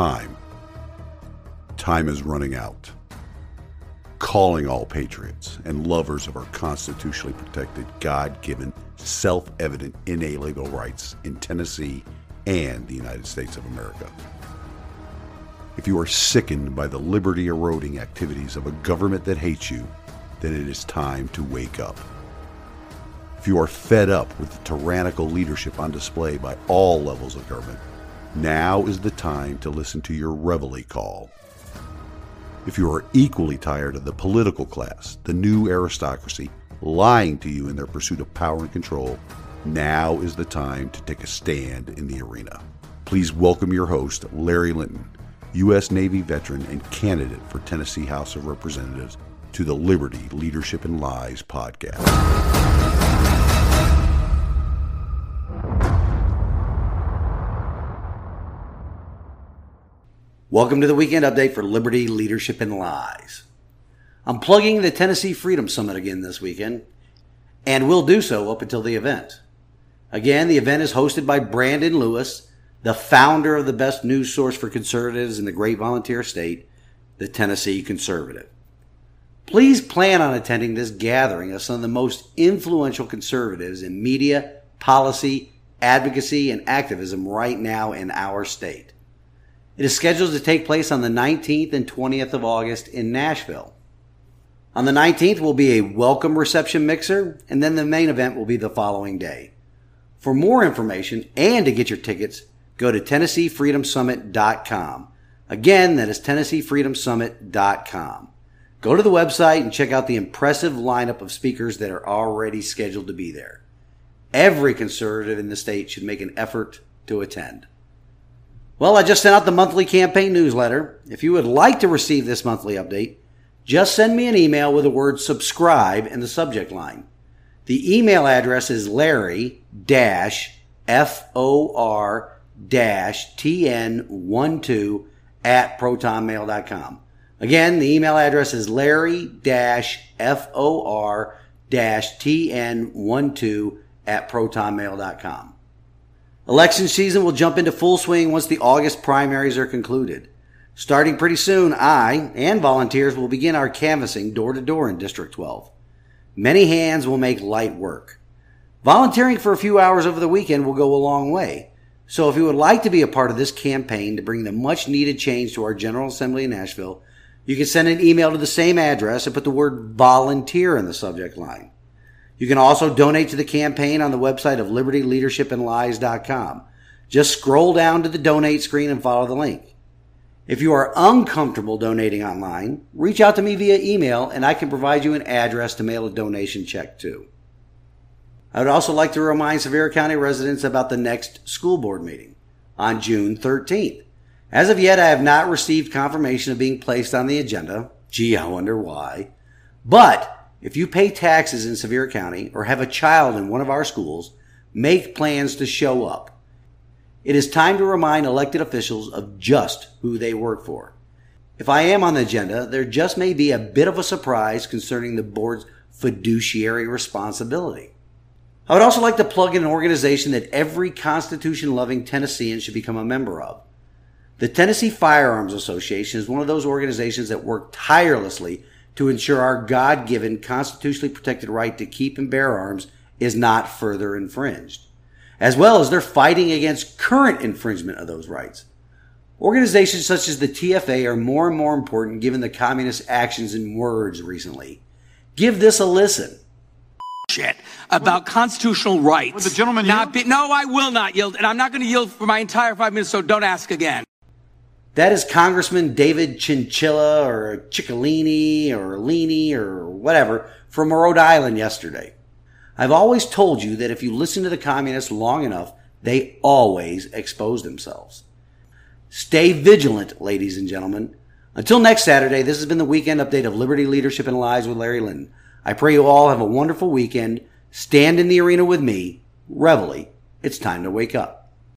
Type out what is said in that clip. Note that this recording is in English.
time. Time is running out. Calling all patriots and lovers of our constitutionally protected, God given, self evident, inalienable rights in Tennessee and the United States of America. If you are sickened by the liberty eroding activities of a government that hates you, then it is time to wake up. If you are fed up with the tyrannical leadership on display by all levels of government, now is the time to listen to your reveille call. If you are equally tired of the political class, the new aristocracy, lying to you in their pursuit of power and control, now is the time to take a stand in the arena. Please welcome your host, Larry Linton, U.S. Navy veteran and candidate for Tennessee House of Representatives, to the Liberty, Leadership, and Lies podcast. Welcome to the weekend update for Liberty, Leadership, and Lies. I'm plugging the Tennessee Freedom Summit again this weekend, and will do so up until the event. Again, the event is hosted by Brandon Lewis, the founder of the best news source for conservatives in the great volunteer state, the Tennessee Conservative. Please plan on attending this gathering of some of the most influential conservatives in media, policy, advocacy, and activism right now in our state. It is scheduled to take place on the 19th and 20th of August in Nashville. On the 19th will be a welcome reception mixer, and then the main event will be the following day. For more information and to get your tickets, go to TennesseeFreedomSummit.com. Again, that is TennesseeFreedomSummit.com. Go to the website and check out the impressive lineup of speakers that are already scheduled to be there. Every conservative in the state should make an effort to attend. Well, I just sent out the monthly campaign newsletter. If you would like to receive this monthly update, just send me an email with the word subscribe in the subject line. The email address is larry F-O-R TN12 at protonmail.com. Again, the email address is larry F-O-R TN12 at protonmail.com. Election season will jump into full swing once the August primaries are concluded. Starting pretty soon, I and volunteers will begin our canvassing door to door in District 12. Many hands will make light work. Volunteering for a few hours over the weekend will go a long way. So if you would like to be a part of this campaign to bring the much needed change to our General Assembly in Nashville, you can send an email to the same address and put the word volunteer in the subject line. You can also donate to the campaign on the website of libertyleadershipandlies.com. Just scroll down to the donate screen and follow the link. If you are uncomfortable donating online, reach out to me via email and I can provide you an address to mail a donation check to. I would also like to remind Sevier County residents about the next school board meeting on June 13th. As of yet, I have not received confirmation of being placed on the agenda. Gee, I wonder why. But if you pay taxes in Sevier County or have a child in one of our schools, make plans to show up. It is time to remind elected officials of just who they work for. If I am on the agenda, there just may be a bit of a surprise concerning the board's fiduciary responsibility. I would also like to plug in an organization that every Constitution loving Tennessean should become a member of. The Tennessee Firearms Association is one of those organizations that work tirelessly to ensure our God given constitutionally protected right to keep and bear arms is not further infringed, as well as they're fighting against current infringement of those rights. Organizations such as the TFA are more and more important given the communist actions and words recently. Give this a listen. Shit about constitutional rights. Would the gentleman not yield? be, No, I will not yield, and I'm not going to yield for my entire five minutes. So don't ask again. That is Congressman David Chinchilla or Ciccolini or Leany or whatever from Rhode Island yesterday. I've always told you that if you listen to the communists long enough, they always expose themselves. Stay vigilant, ladies and gentlemen. Until next Saturday, this has been the weekend update of Liberty Leadership and Lies with Larry Linton. I pray you all have a wonderful weekend. Stand in the arena with me. Reveille. It's time to wake up.